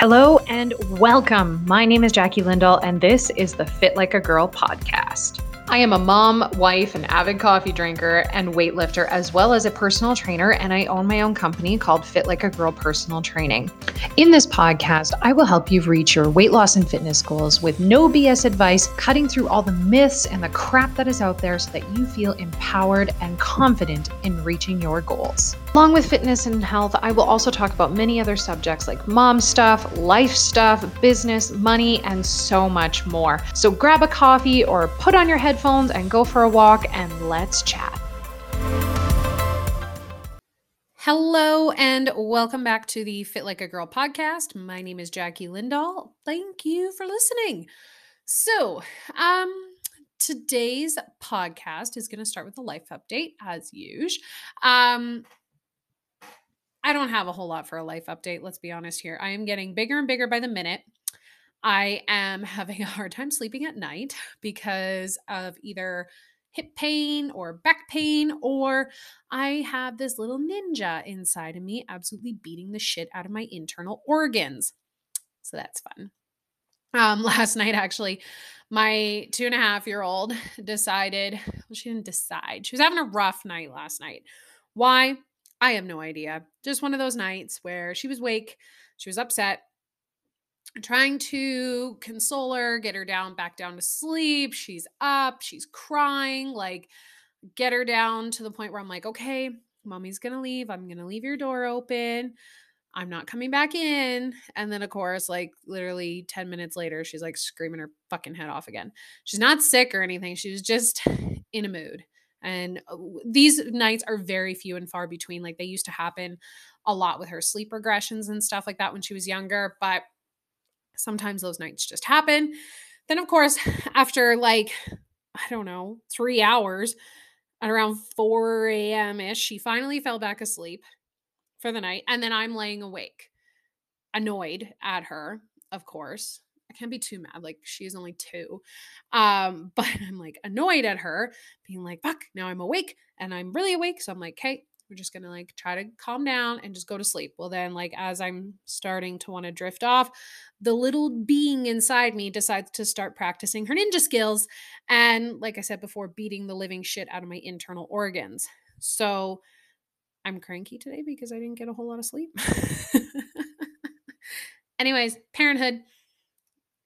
Hello and welcome. My name is Jackie Lindahl, and this is the Fit Like a Girl podcast. I am a mom, wife, an avid coffee drinker, and weightlifter, as well as a personal trainer, and I own my own company called Fit Like a Girl Personal Training. In this podcast, I will help you reach your weight loss and fitness goals with no BS advice, cutting through all the myths and the crap that is out there so that you feel empowered and confident in reaching your goals. Along with fitness and health, I will also talk about many other subjects like mom stuff, life stuff, business, money, and so much more. So grab a coffee or put on your headphones and go for a walk and let's chat. Hello and welcome back to the Fit Like a Girl podcast. My name is Jackie Lindahl. Thank you for listening. So, um, today's podcast is going to start with a life update as usual. Um, I don't have a whole lot for a life update, let's be honest here. I am getting bigger and bigger by the minute. I am having a hard time sleeping at night because of either hip pain or back pain, or I have this little ninja inside of me absolutely beating the shit out of my internal organs. So that's fun. Um, last night, actually, my two and a half year old decided, well, she didn't decide. She was having a rough night last night. Why? I have no idea. Just one of those nights where she was awake, she was upset, trying to console her, get her down, back down to sleep. She's up, she's crying, like get her down to the point where I'm like, okay, mommy's gonna leave. I'm gonna leave your door open. I'm not coming back in. And then, of course, like literally 10 minutes later, she's like screaming her fucking head off again. She's not sick or anything. She's just in a mood. And uh, these nights are very few and far between. Like they used to happen a lot with her sleep regressions and stuff like that when she was younger. But sometimes those nights just happen. Then, of course, after like, I don't know, three hours at around 4 a.m. ish, she finally fell back asleep for the night. And then I'm laying awake, annoyed at her, of course. I can't be too mad. Like she's only two. Um, but I'm like annoyed at her being like, fuck, now I'm awake and I'm really awake. So I'm like, hey, we're just gonna like try to calm down and just go to sleep. Well, then, like, as I'm starting to want to drift off, the little being inside me decides to start practicing her ninja skills. And like I said before, beating the living shit out of my internal organs. So I'm cranky today because I didn't get a whole lot of sleep. Anyways, parenthood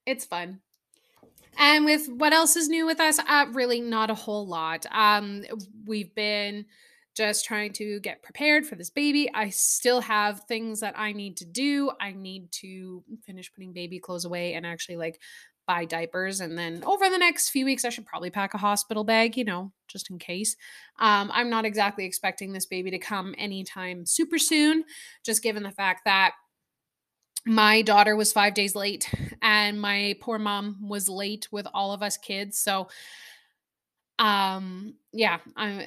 it's fun. And with what else is new with us? Uh, really, not a whole lot. Um, we've been just trying to get prepared for this baby. I still have things that I need to do. I need to finish putting baby clothes away and actually like buy diapers. And then over the next few weeks, I should probably pack a hospital bag, you know, just in case. Um, I'm not exactly expecting this baby to come anytime super soon, just given the fact that my daughter was five days late and my poor mom was late with all of us kids. So um yeah i'm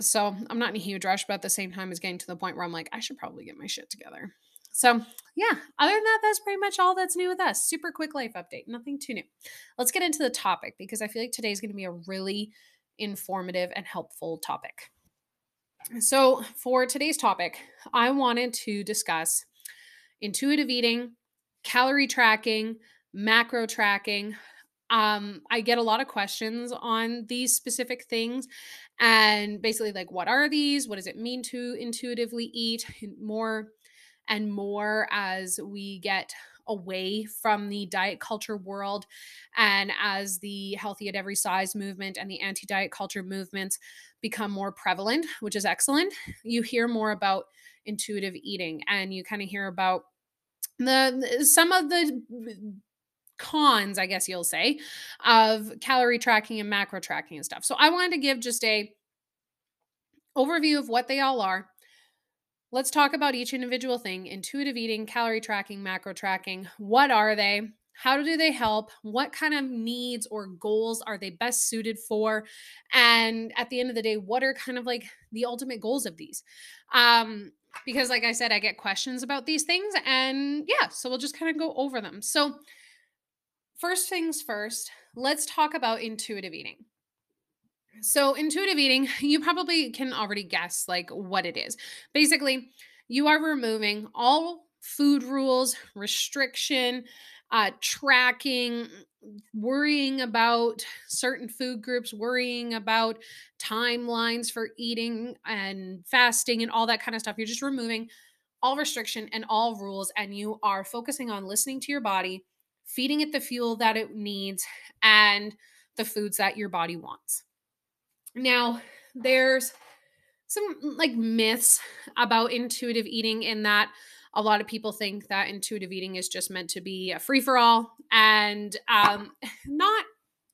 so i'm not in a huge rush but at the same time it's getting to the point where i'm like i should probably get my shit together. So yeah other than that that's pretty much all that's new with us. Super quick life update nothing too new. Let's get into the topic because i feel like today's going to be a really informative and helpful topic. So for today's topic i wanted to discuss intuitive eating, calorie tracking, macro tracking. Um, I get a lot of questions on these specific things and basically like what are these? What does it mean to intuitively eat? More and more as we get away from the diet culture world and as the healthy at every size movement and the anti diet culture movements become more prevalent, which is excellent. You hear more about intuitive eating and you kind of hear about the some of the cons i guess you'll say of calorie tracking and macro tracking and stuff. So i wanted to give just a overview of what they all are. Let's talk about each individual thing intuitive eating calorie tracking macro tracking. What are they? How do they help? What kind of needs or goals are they best suited for? And at the end of the day what are kind of like the ultimate goals of these? Um because like I said, I get questions about these things and yeah, so we'll just kind of go over them. So first things first, let's talk about intuitive eating. So intuitive eating, you probably can already guess like what it is. Basically, you are removing all food rules, restriction, uh, tracking, worrying about certain food groups, worrying about timelines for eating and fasting and all that kind of stuff. You're just removing all restriction and all rules, and you are focusing on listening to your body, feeding it the fuel that it needs, and the foods that your body wants. Now, there's some like myths about intuitive eating in that a lot of people think that intuitive eating is just meant to be a free for all, and um, not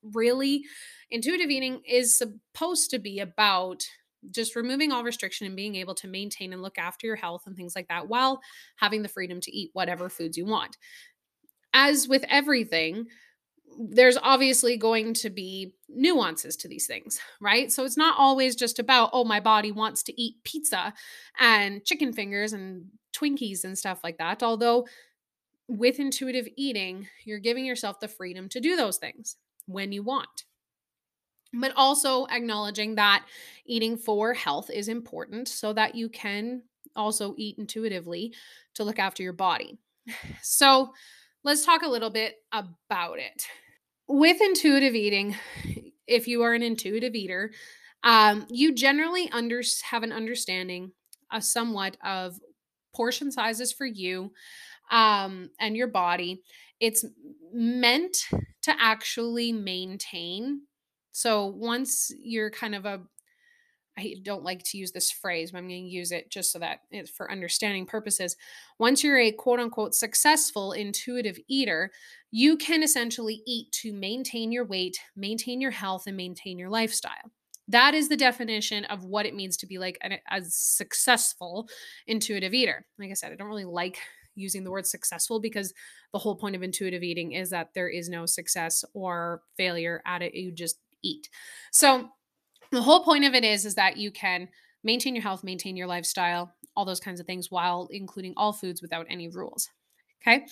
really. Intuitive eating is supposed to be about just removing all restriction and being able to maintain and look after your health and things like that while having the freedom to eat whatever foods you want. As with everything, there's obviously going to be nuances to these things, right? So it's not always just about, oh, my body wants to eat pizza and chicken fingers and Twinkies and stuff like that. Although with intuitive eating, you're giving yourself the freedom to do those things when you want. But also acknowledging that eating for health is important so that you can also eat intuitively to look after your body. So, let's talk a little bit about it. With intuitive eating, if you are an intuitive eater, um, you generally under, have an understanding, a somewhat of portion sizes for you um, and your body. It's meant to actually maintain. So once you're kind of a I don't like to use this phrase, but I'm going to use it just so that it's for understanding purposes. Once you're a quote unquote successful intuitive eater, you can essentially eat to maintain your weight, maintain your health, and maintain your lifestyle. That is the definition of what it means to be like a, a successful intuitive eater. Like I said, I don't really like using the word successful because the whole point of intuitive eating is that there is no success or failure at it. You just eat. So, the whole point of it is is that you can maintain your health maintain your lifestyle all those kinds of things while including all foods without any rules okay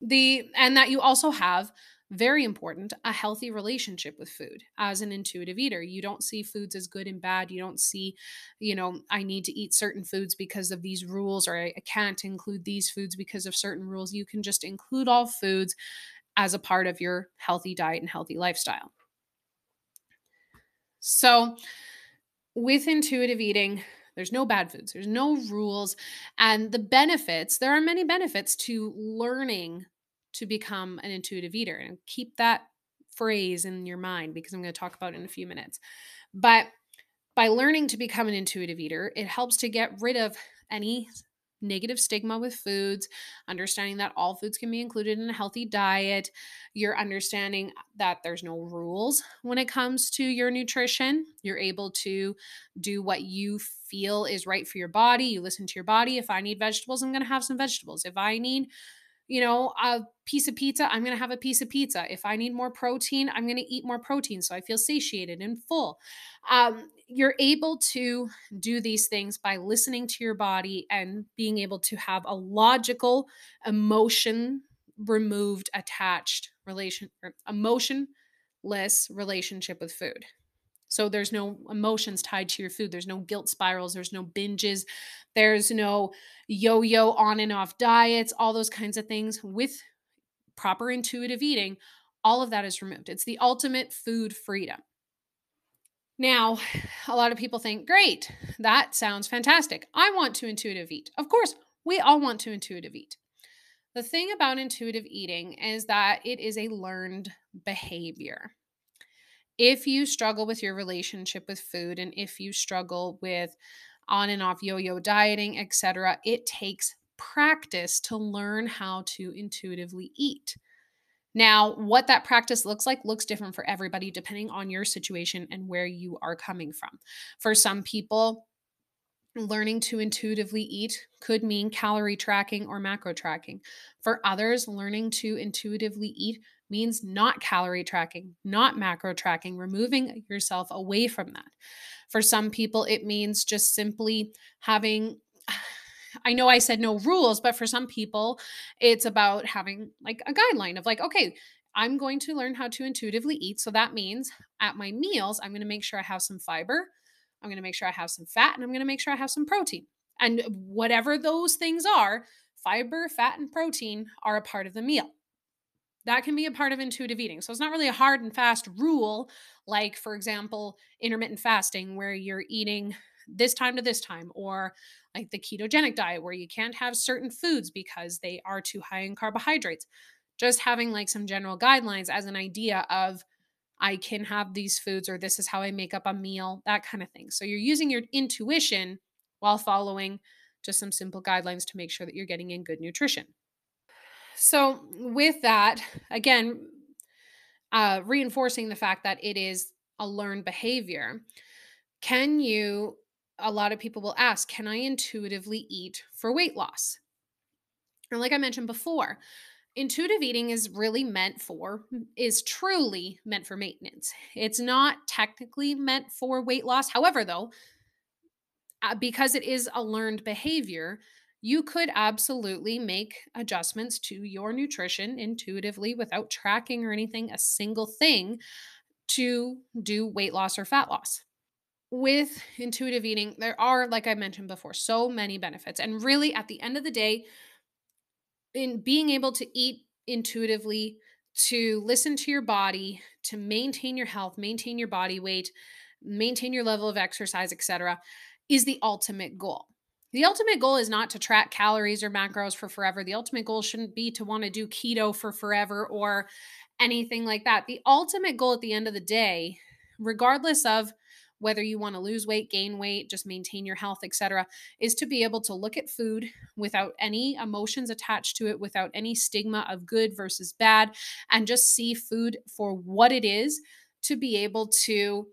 the and that you also have very important a healthy relationship with food. As an intuitive eater you don't see foods as good and bad. You don't see you know i need to eat certain foods because of these rules or i, can't include these foods because of certain rules. You can just include all foods as a part of your healthy diet and healthy lifestyle. So, with intuitive eating, there's no bad foods, there's no rules. And the benefits, there are many benefits to learning to become an intuitive eater. And keep that phrase in your mind because I'm going to talk about it in a few minutes. But by learning to become an intuitive eater, it helps to get rid of any negative stigma with foods, understanding that all foods can be included in a healthy diet, you're understanding that there's no rules when it comes to your nutrition. You're able to do what you feel is right for your body. You listen to your body. If I need vegetables, I'm going to have some vegetables. If I need you know, a piece of pizza, I'm going to have a piece of pizza. If I need more protein, I'm going to eat more protein so I feel satiated and full. Um, you're able to do these things by listening to your body and being able to have a logical, emotion removed, attached relation, emotionless relationship with food. So there's no emotions tied to your food. There's no guilt spirals. There's no binges. There's no yo yo on and off diets, all those kinds of things. With proper intuitive eating, all of that is removed. It's the ultimate food freedom. Now, a lot of people think, great, that sounds fantastic. I want to intuitive eat. Of course, we all want to intuitive eat. The thing about intuitive eating is that it is a learned behavior. If you struggle with your relationship with food and if you struggle with on and off yo-yo dieting, etc., it takes practice to learn how to intuitively eat. Now, what that practice looks like looks different for everybody depending on your situation and where you are coming from. For some people, learning to intuitively eat could mean calorie tracking or macro tracking. For others, learning to intuitively eat means not calorie tracking, not macro tracking, removing yourself away from that. For some people, it means just simply having I know I said no rules, but for some people, it's about having like a guideline of like, okay, I'm going to learn how to intuitively eat. So that means at my meals, I'm going to make sure I have some fiber, I'm going to make sure I have some fat, and I'm going to make sure I have some protein. And whatever those things are, fiber, fat, and protein are a part of the meal. That can be a part of intuitive eating. So it's not really a hard and fast rule, like, for example, intermittent fasting, where you're eating this time to this time, or like the ketogenic diet, where you can't have certain foods because they are too high in carbohydrates. Just having like some general guidelines as an idea of I can have these foods, or this is how I make up a meal, that kind of thing. So you're using your intuition while following just some simple guidelines to make sure that you're getting in good nutrition. So, with that, again, uh, reinforcing the fact that it is a learned behavior, can you? A lot of people will ask, can I intuitively eat for weight loss? And like I mentioned before, intuitive eating is really meant for, is truly meant for maintenance. It's not technically meant for weight loss. However, though, uh, because it is a learned behavior, you could absolutely make adjustments to your nutrition intuitively without tracking or anything, a single thing to do weight loss or fat loss. With intuitive eating, there are, like I mentioned before, so many benefits. And really, at the end of the day, in being able to eat intuitively, to listen to your body, to maintain your health, maintain your body weight, maintain your level of exercise, etc., is the ultimate goal. The ultimate goal is not to track calories or macros for forever. The ultimate goal shouldn't be to want to do keto for forever or anything like that. The ultimate goal at the end of the day, regardless of whether you want to lose weight, gain weight, just maintain your health, etc., is to be able to look at food without any emotions attached to it, without any stigma of good versus bad, and just see food for what it is to be able to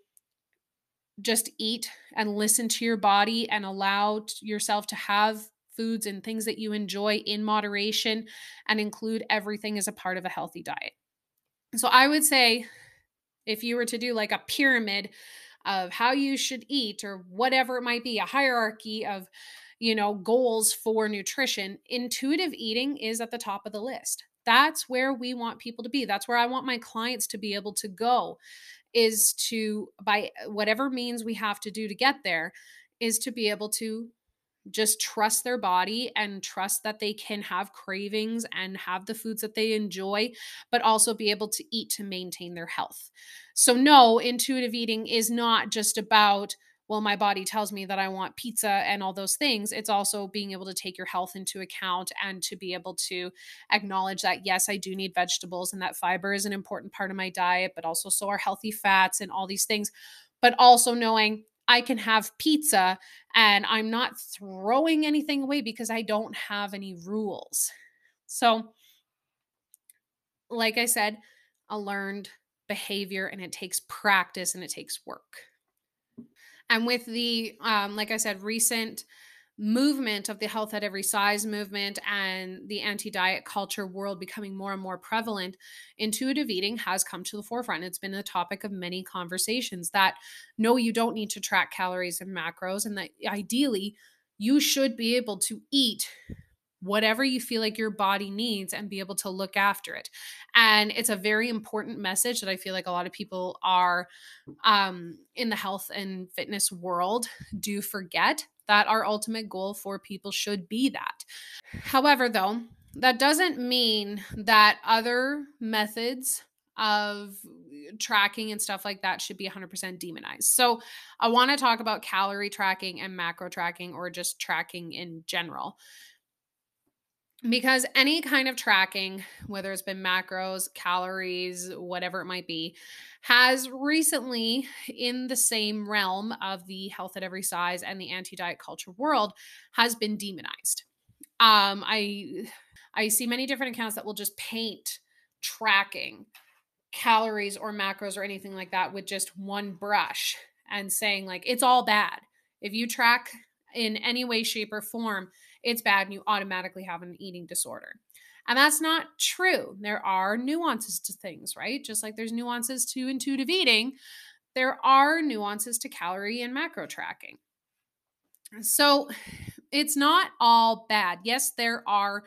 just eat and listen to your body and allow yourself to have foods and things that you enjoy in moderation and include everything as a part of a healthy diet. So I would say if you were to do like a pyramid of how you should eat or whatever it might be, a hierarchy of, you know, goals for nutrition, intuitive eating is at the top of the list. That's where we want people to be. That's where I want my clients to be able to go is to by uh, whatever means we have to do to get there is to be able to just trust their body and trust that they can have cravings and have the foods that they enjoy, but also be able to eat to maintain their health. So, no, intuitive eating is not just about, well, my body tells me that I want pizza and all those things. It's also being able to take your health into account and to be able to acknowledge that, yes, I do need vegetables and that fiber is an important part of my diet, but also so are healthy fats and all these things. But also knowing I can have pizza and I'm not throwing anything away because I don't have any rules. So, like I said, a learned behavior and it takes practice and it takes work. And with the, um, like I said, recent movement of the health at every size movement and the anti diet culture world becoming more and more prevalent, intuitive eating has come to the forefront. It's been a topic of many conversations that no, you don't need to track calories and macros, and that ideally you should be able to eat whatever you feel like your body needs and be able to look after it. And it's a very important message that I feel like a lot of people are um, in the health and fitness world do forget that our ultimate goal for people should be that. However, though, that doesn't mean that other methods of tracking and stuff like that should be 100% demonized. So, I want to talk about calorie tracking and macro tracking or just tracking in general because any kind of tracking, whether it's been macros, calories, whatever it might be, has recently, in the same realm of the health at every size and the anti diet culture world, has been demonized. Um, I I see many different accounts that will just paint tracking calories or macros or anything like that with just one brush and saying like it's all bad. If you track in any way, shape, or form, it's bad and you automatically have an eating disorder. And that's not true. There are nuances to things, right? Just like there's nuances to intuitive eating, there are nuances to calorie and macro tracking. So it's not all bad. Yes, there are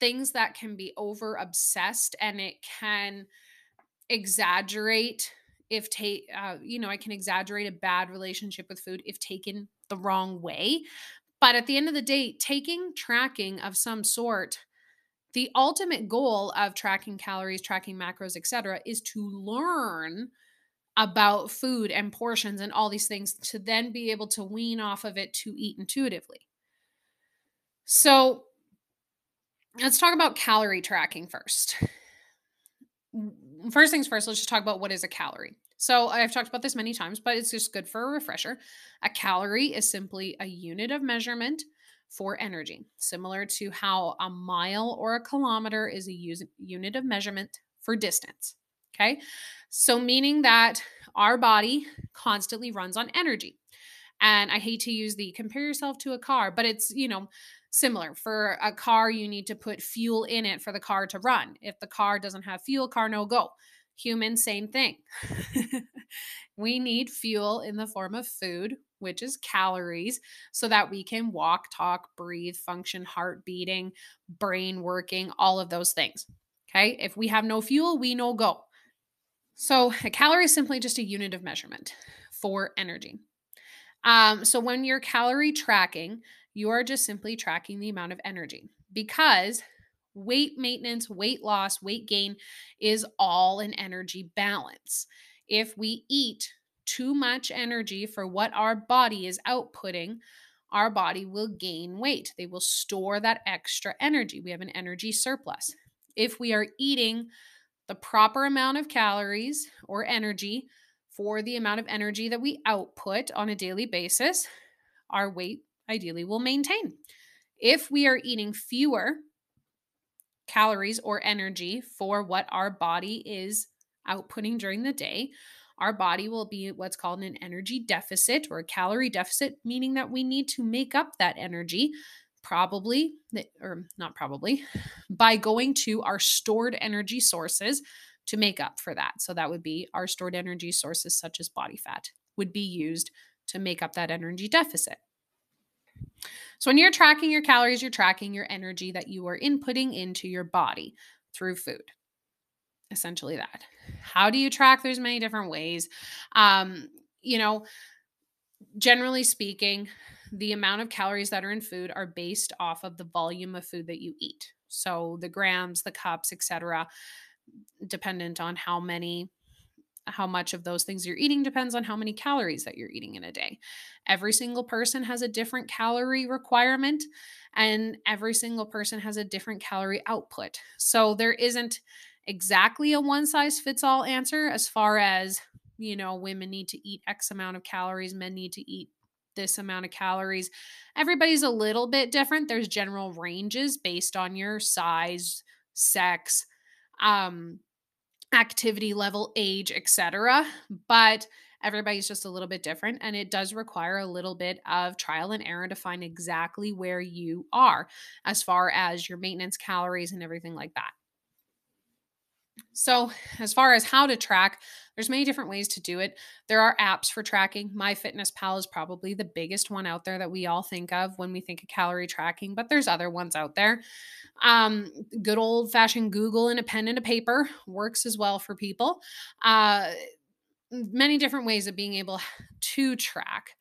things that can be over obsessed and it can exaggerate if take uh, you know i can exaggerate a bad relationship with food if taken the wrong way But at the end of the day, taking tracking of some sort, the ultimate goal of tracking calories, tracking macros, etc., is to learn about food and portions and all these things to then be able to wean off of it to eat intuitively. So, let's talk about calorie tracking first. First things first, let's just talk about what is a calorie. So, I've talked about this many times, but it's just good for a refresher. A calorie is simply a unit of measurement for energy, similar to how a mile or a kilometer is a unit of measurement for distance. Okay. So, meaning that our body constantly runs on energy. And I hate to use the compare yourself to a car, but it's, you know, similar. For a car, you need to put fuel in it for the car to run. If the car doesn't have fuel, car no go. Human, same thing. we need fuel in the form of food, which is calories, so that we can walk, talk, breathe, function, heart beating, brain working, all of those things. Okay. If we have no fuel, we no go. So a calorie is simply just a unit of measurement for energy. Um, so when you're calorie tracking, you are just simply tracking the amount of energy because weight maintenance, weight loss, weight gain is all an energy balance. If we eat too much energy for what our body is outputting, our body will gain weight. They will store that extra energy. We have an energy surplus. If we are eating the proper amount of calories or energy for the amount of energy that we output on a daily basis, our weight ideally will maintain. If we are eating fewer calories or energy for what our body is outputting during the day, our body will be what's called an energy deficit or a calorie deficit, meaning that we need to make up that energy, probably, or not probably, by going to our stored energy sources to make up for that. So that would be our stored energy sources, such as body fat, would be used to make up that energy deficit. So, when you're tracking your calories, you're tracking your energy that you are inputting into your body through food. Essentially, that. How do you track? There's many different ways. Um, you know, generally speaking, the amount of calories that are in food are based off of the volume of food that you eat. So, the grams, the cups, etc., dependent on how many how much of those things you're eating depends on how many calories that you're eating in a day. Every single person has a different calorie requirement, and every single person has a different calorie output. So there isn't exactly a one size fits all answer as far as, you know, women need to eat X amount of calories, men need to eat this amount of calories. Everybody's a little bit different. There's general ranges based on your size, sex, um, activity level, age, etc. But everybody's just a little bit different and it does require a little bit of trial and error to find exactly where you are as far as your maintenance calories and everything like that. So, as far as how to track, there's many different ways to do it. There are apps for tracking. MyFitnessPal is probably the biggest one out there that we all think of when we think of calorie tracking, but there's other ones out there. Um, good old fashioned Google and a pen and a paper works as well for people. Uh, many different ways of being able to track.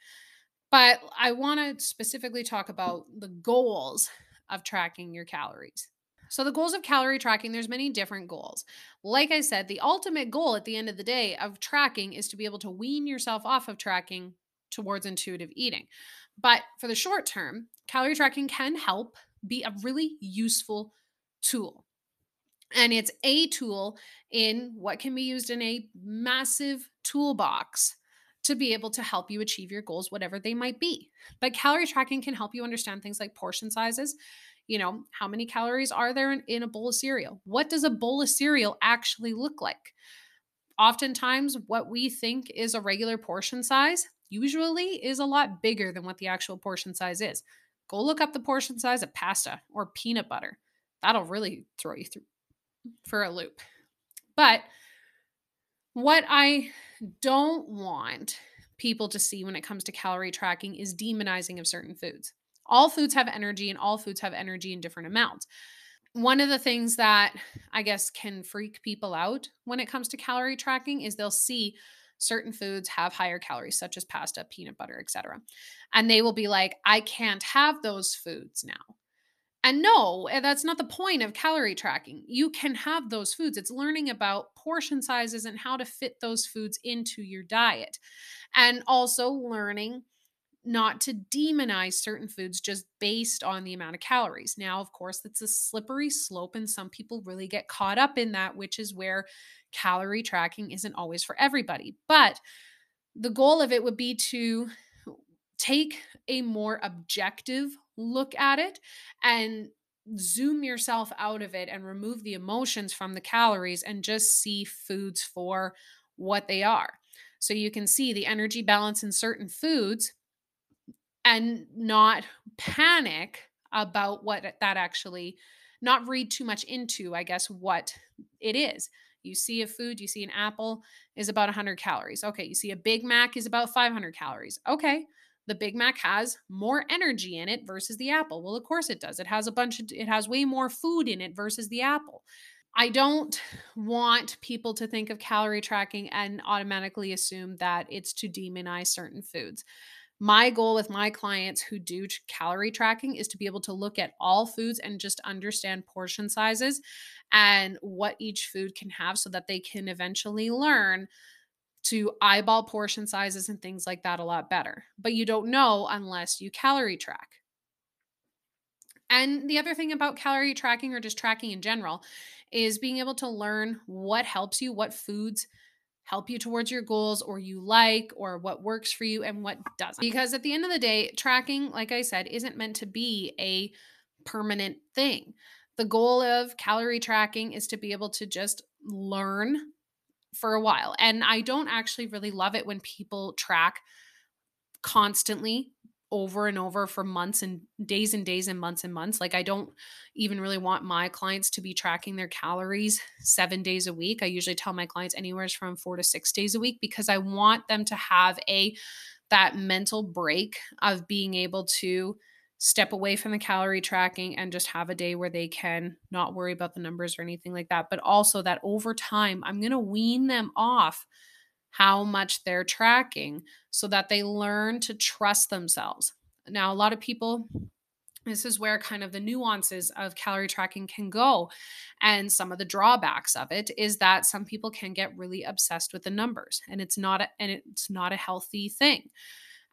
But I want to specifically talk about the goals of tracking your calories. So the goals of calorie tracking, there's many different goals. Like I said, the ultimate goal at the end of the day of tracking is to be able to wean yourself off of tracking towards intuitive eating. But for the short term, calorie tracking can help be a really useful tool. And it's a tool in what can be used in a massive toolbox to be able to help you achieve your goals, whatever they might be. But calorie tracking can help you understand things like portion sizes. You know, how many calories are there in, in a bowl of cereal? What does a bowl of cereal actually look like? Oftentimes, what we think is a regular portion size usually is a lot bigger than what the actual portion size is. Go look up the portion size of pasta or peanut butter. That'll really throw you through for a loop. But what I don't want people to see when it comes to calorie tracking is demonizing of certain foods. All foods have energy and all foods have energy in different amounts. One of the things that I guess can freak people out when it comes to calorie tracking is they'll see certain foods have higher calories such as pasta, peanut butter, etc. And they will be like, "I can't have those foods now." And no, eh, that's not the point of calorie tracking. You can have those foods. It's learning about portion sizes and how to fit those foods into your diet. And also learning not to demonize certain foods just based on the amount of calories. Now, of course, it's a slippery slope, and some people really get caught up in that, which is where calorie tracking isn't always for everybody. But the goal of it would be to take a more objective look at it and zoom yourself out of it and remove the emotions from the calories and just see foods for what they are. So you can see the energy balance in certain foods and not panic about what that actually not read too much into i guess what it is. You see a food you see an apple is about 100 calories. Okay you see a big mac is about 500 calories. Okay the big mac has more energy in it versus the apple. Well of course it does. It has a bunch of it has way more food in it versus the apple. I don't want people to think of calorie tracking and automatically assume that it's to demonize certain foods. My goal with my clients who do calorie tracking is to be able to look at all foods and just understand portion sizes and what each food can have so that they can eventually learn to eyeball portion sizes and things like that a lot better. But you don't know unless you calorie track. And the other thing about calorie tracking or just tracking in general is being able to learn what helps you, what foods help you towards your goals or you like or what works for you and what doesn't. Because at the end of the day, tracking, like I said, isn't meant to be a permanent thing. The goal of calorie tracking is to be able to just learn for a while. And I don't actually really love it when people track constantly over and over for months and days and days and months and months. Like, I don't even really want my clients to be tracking their calories seven days a week. I usually tell my clients anywhere from four to six days a week because I want them to have a that mental break of being able to step away from the calorie tracking and just have a day where they can not worry about the numbers or anything like that. But also that over time, I'm going to wean them off how much they're tracking so that they learn to trust themselves. Now, a lot of people, this is where kind of the nuances of calorie tracking can go. And some of the drawbacks of it is that some people can get really obsessed with the numbers and it's not a, and it's not a healthy thing.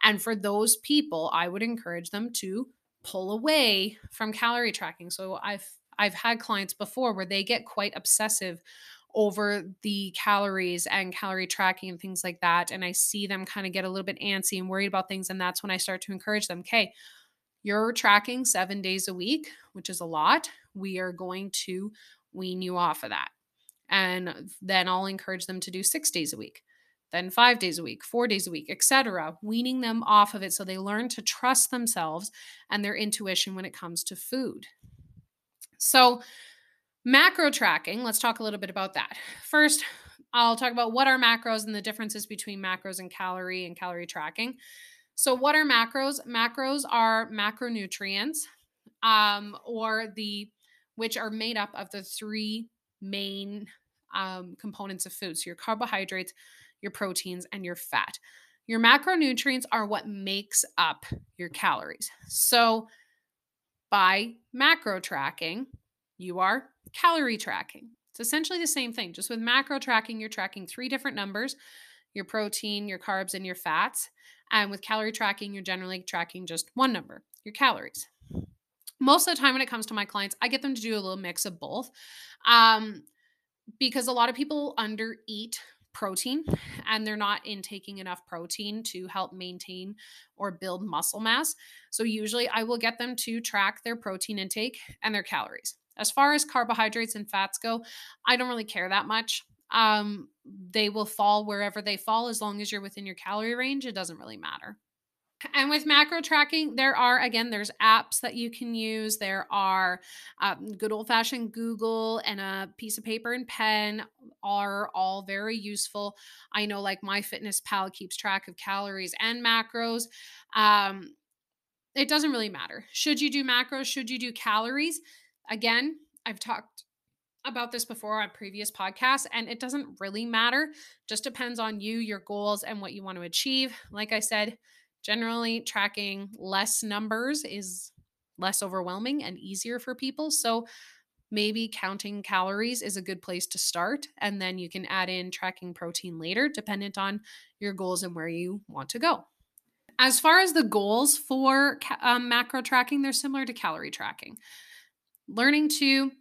And for those people, I would encourage them to pull away from calorie tracking. So I've I've had clients before where they get quite obsessive over the calories and calorie tracking and things like that. And I see them kind of get a little bit antsy and worried about things. And that's when I start to encourage them okay, you're tracking seven days a week, which is a lot. We are going to wean you off of that. And then I'll encourage them to do six days a week, then five days a week, four days a week, etc., weaning them off of it so they learn to trust themselves and their intuition when it comes to food. So, Macro tracking, let's talk a little bit about that. First, I'll talk about what are macros and the differences between macros and calorie and calorie tracking. So, what are macros? Macros are macronutrients, um, or the which are made up of the three main um, components of food. So, your carbohydrates, your proteins, and your fat. Your macronutrients are what makes up your calories. So, by macro tracking, you are calorie tracking. It's essentially the same thing. Just with macro tracking, you're tracking three different numbers your protein, your carbs, and your fats. And with calorie tracking, you're generally tracking just one number, your calories. Most of the time, when it comes to my clients, I get them to do a little mix of both um, because a lot of people under eat protein and they're not intaking enough protein to help maintain or build muscle mass. So, usually, I will get them to track their protein intake and their calories. As far as carbohydrates and fats go, I don't really care that much. Um, they will fall wherever they fall as long as you're within your calorie range. It doesn't really matter. And with macro tracking, there are again, there's apps that you can use. There are um, good old fashioned Google and a piece of paper and pen are all very useful. I know, like MyFitnessPal keeps track of calories and macros. Um, it doesn't really matter. Should you do macros? Should you do calories? Again, I've talked about this before on previous podcasts, and it doesn't really matter. Just depends on you, your goals, and what you want to achieve. Like I said, generally tracking less numbers is less overwhelming and easier for people. So maybe counting calories is a good place to start. And then you can add in tracking protein later, dependent on your goals and where you want to go. As far as the goals for um, macro tracking, they're similar to calorie tracking. Learning to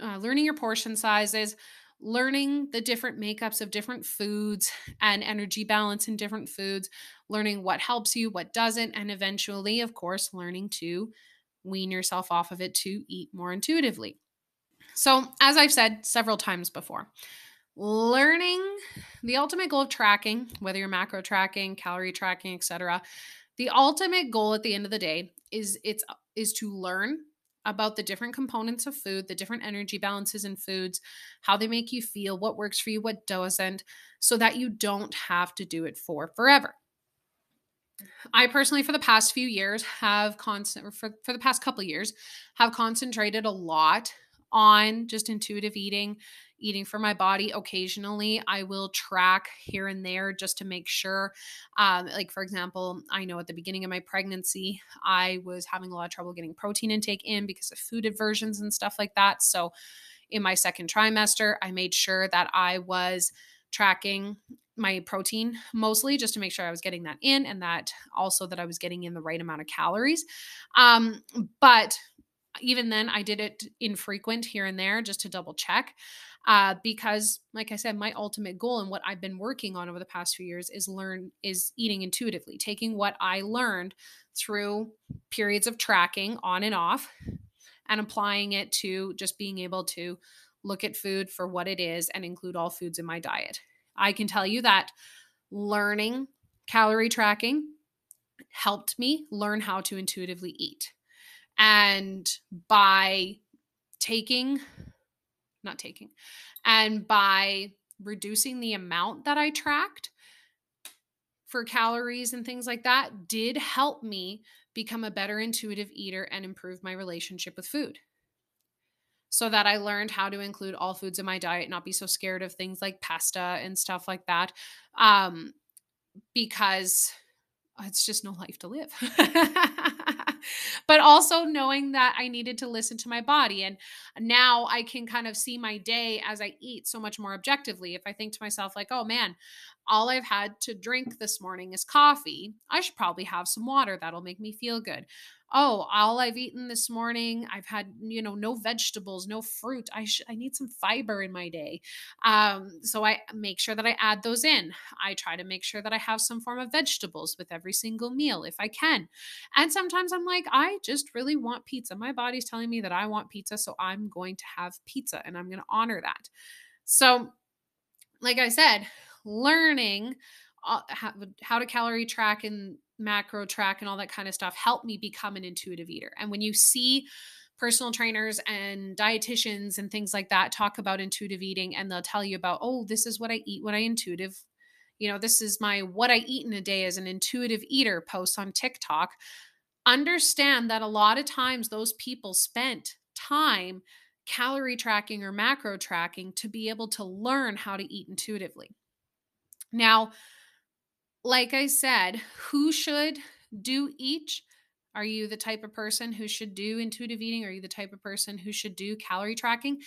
uh, learning your portion sizes, learning the different makeups of different foods and energy balance in different foods, learning what helps you, what doesn't, and eventually, of course, learning to wean yourself off of it to eat more intuitively. So, as I've said several times before, learning the ultimate goal of tracking, whether you're macro tracking, calorie tracking, etc., the ultimate goal at the end of the day is it's is to learn about the different components of food, the different energy balances in foods, how they make you feel, what works for you, what doesn't, so that you don't have to do it for forever. I personally, for the past few years, have constant for, for the past couple years, have concentrated a lot on just intuitive eating, eating for my body. Occasionally, I will track here and there just to make sure. Um, like, for example, I know at the beginning of my pregnancy, I was having a lot of trouble getting protein intake in because of food aversions and stuff like that. So, in my second trimester, I made sure that I was tracking my protein mostly just to make sure I was getting that in and that also that I was getting in the right amount of calories. Um, but even then, I did it infrequent here and there just to double check. Uh, because, like I said, my ultimate goal and what I've been working on over the past few years is learn is eating intuitively, taking what I learned through periods of tracking on and off, and applying it to just being able to look at food for what it is and include all foods in my diet. I can tell you that learning calorie tracking helped me learn how to intuitively eat. And by taking, not taking, and by reducing the amount that I tracked for calories and things like that, did help me become a better intuitive eater and improve my relationship with food so that I learned how to include all foods in my diet, not be so scared of things like pasta and stuff like that. Um, because it's just no life to live. but also knowing that I needed to listen to my body. And now I can kind of see my day as I eat so much more objectively. If I think to myself, like, oh man, all I've had to drink this morning is coffee, I should probably have some water. That'll make me feel good oh, all I've eaten this morning, I've had, you know, no vegetables, no fruit. I sh- I need some fiber in my day. Um, so I make sure that I add those in. I try to make sure that I have some form of vegetables with every single meal if I can. And sometimes I'm like, I just really want pizza. My body's telling me that I want pizza, so I'm going to have pizza and I'm going to honor that. So, like I said, learning uh, how, how to calorie track and macro track and all that kind of stuff helped me become an intuitive eater. And when you see personal trainers and dietitians and things like that talk about intuitive eating and they'll tell you about, oh, this is what I eat when I intuitive. You know, this is my what I eat in a day as an intuitive eater post on TikTok. Understand that a lot of times those people spent time calorie tracking or macro tracking to be able to learn how to eat intuitively. Now, like I said, who should do each? Are you the type of person who should do intuitive eating? Are you the type of person who should do calorie tracking?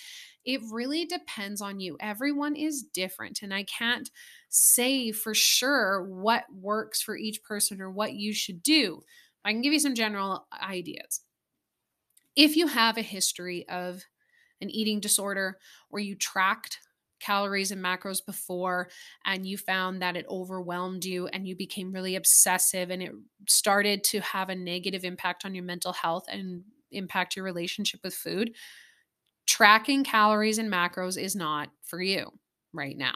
It really depends on you. Everyone is different, and I can't say for sure what works for each person or what you should do. I can give you some general ideas. If you have a history of an eating disorder or you tracked calories and macros before and you found that it overwhelmed you and you became really obsessive and it started to have a negative impact on your mental health and impact your relationship with food, tracking calories and macros is not for you right now.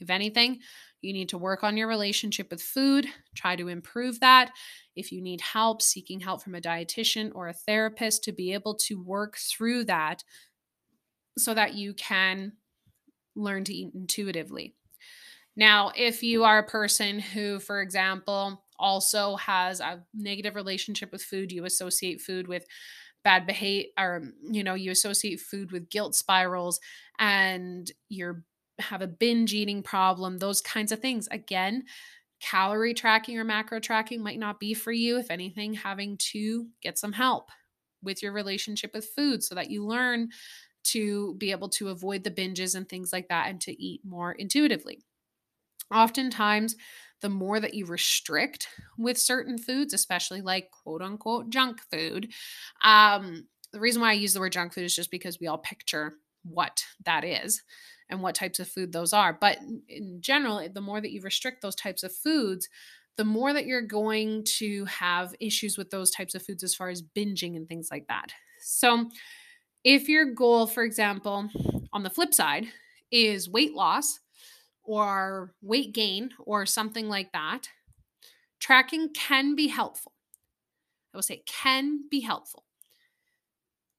If anything, you need to work on your relationship with food, try to improve that. If you need help, seeking help from a dietitian or a therapist to be able to work through that so that you can learn to eat intuitively. Now, if you are a person who, for example, also has a negative relationship with food, you associate food with bad behavior or um, you know you associate food with guilt spirals and you're have a binge eating problem those kinds of things again calorie tracking or macro tracking might not be for you if anything having to get some help with your relationship with food so that you learn to be able to avoid the binges and things like that and to eat more intuitively oftentimes the more that you restrict with certain foods, especially like quote unquote junk food. Um, the reason why I use the word junk food is just because we all picture what that is and what types of food those are. But in general, the more that you restrict those types of foods, the more that you're going to have issues with those types of foods as far as binging and things like that. So, if your goal, for example, on the flip side, is weight loss, or weight gain or something like that, tracking can be helpful. I will say can be helpful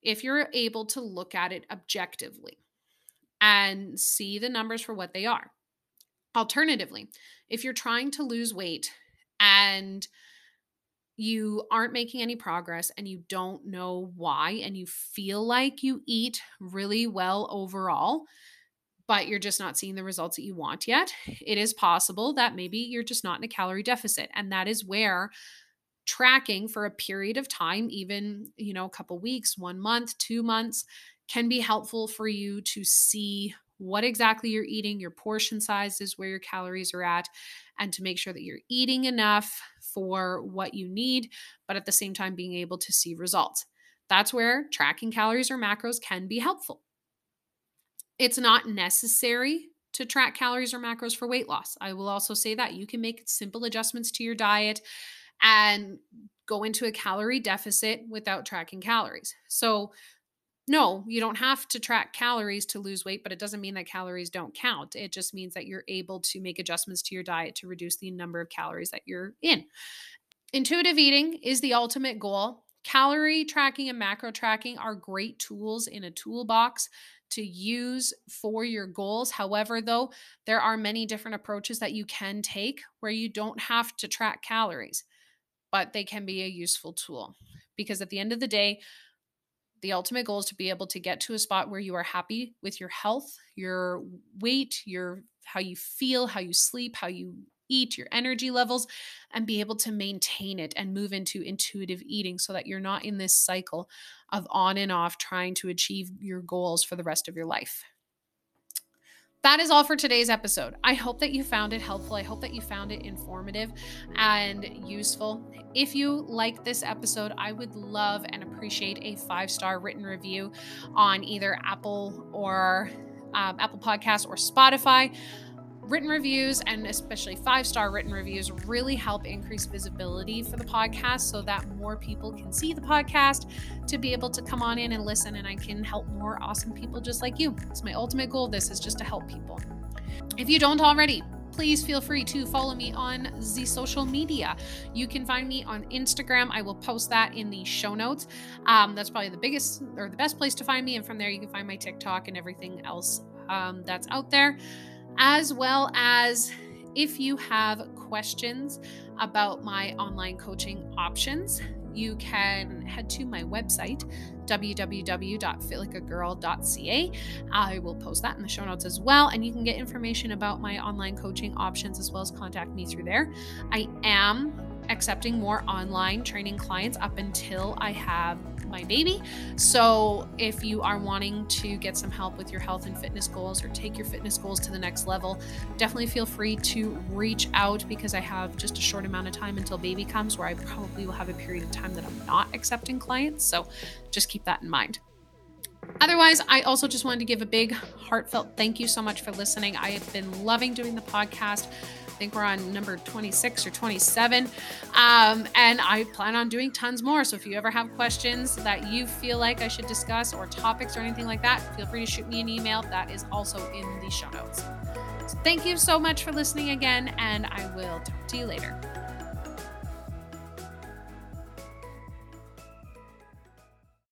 if you're able to look at it objectively and see the numbers for what they are. Alternatively, if you're trying to lose weight and you aren't making any progress and you don't know why, and you feel like you eat really well overall, but you're just not seeing the results that you want yet, it is possible that maybe you're just not in a calorie deficit. And that is where tracking for a period of time, even, you know, a couple weeks, one month, two months, can be helpful for you to see what exactly you're eating, your portion sizes, where your calories are at, and to make sure that you're eating enough for what you need, but at the same time being able to see results. That's where tracking calories or macros can be helpful. It's not necessary to track calories or macros for weight loss. I will also say that you can make simple adjustments to your diet and go into a calorie deficit without tracking calories. So, no, you don't have to track calories to lose weight, but it doesn't mean that calories don't count. It just means that you're able to make adjustments to your diet to reduce the number of calories that you're in. Intuitive eating is the ultimate goal. Calorie tracking and macro tracking are great tools in a toolbox to use for your goals. However, though, there are many different approaches that you can take where you don't have to track calories, but they can be a useful tool because at the end of the day, the ultimate goal is to be able to get to a spot where you are happy with your health, your weight, your how you feel, how you sleep, how you eat, your energy levels, and be able to maintain it and move into intuitive eating so that you're not in this cycle of on and off trying to achieve your goals for the rest of your life. That is all for today's episode. I hope that you found it helpful. I hope that you found it informative and useful. If you like this episode, I would love and appreciate a five star written review on either Apple or um, Apple Podcasts or Spotify written reviews and especially five star written reviews really help increase visibility for the podcast so that more people can see the podcast to be able to come on in and listen and I can help more awesome people just like you. It's my ultimate goal. This is just to help people. If you don't already, please feel free to follow me on the social media. You can find me on Instagram. I will post that in the show notes. Um, that's probably the biggest or the best place to find me. And from there, you can find my TikTok and everything else um, that's out there as well as if you have questions about my online coaching options, you can head to my website, www.fitlikeagirl.ca. I will post that in the show notes as well, and you can get information about my online coaching options as well as contact me through there. I am accepting more online training clients up until I have my baby. So, if you are wanting to get some help with your health and fitness goals or take your fitness goals to the next level, definitely feel free to reach out because I have just a short amount of time until baby comes where I probably will have a period of time that I'm not accepting clients. So, just keep that in mind. Otherwise, I also just wanted to give a big heartfelt thank you so much for listening. I have been loving doing the podcast think we're on number 26 or 27. Um, and I plan on doing tons more. So if you ever have questions that you feel like I should discuss or topics or anything like that, feel free to shoot me an email. That is also in the show notes. So thank you so much for listening again, and I will talk to you later.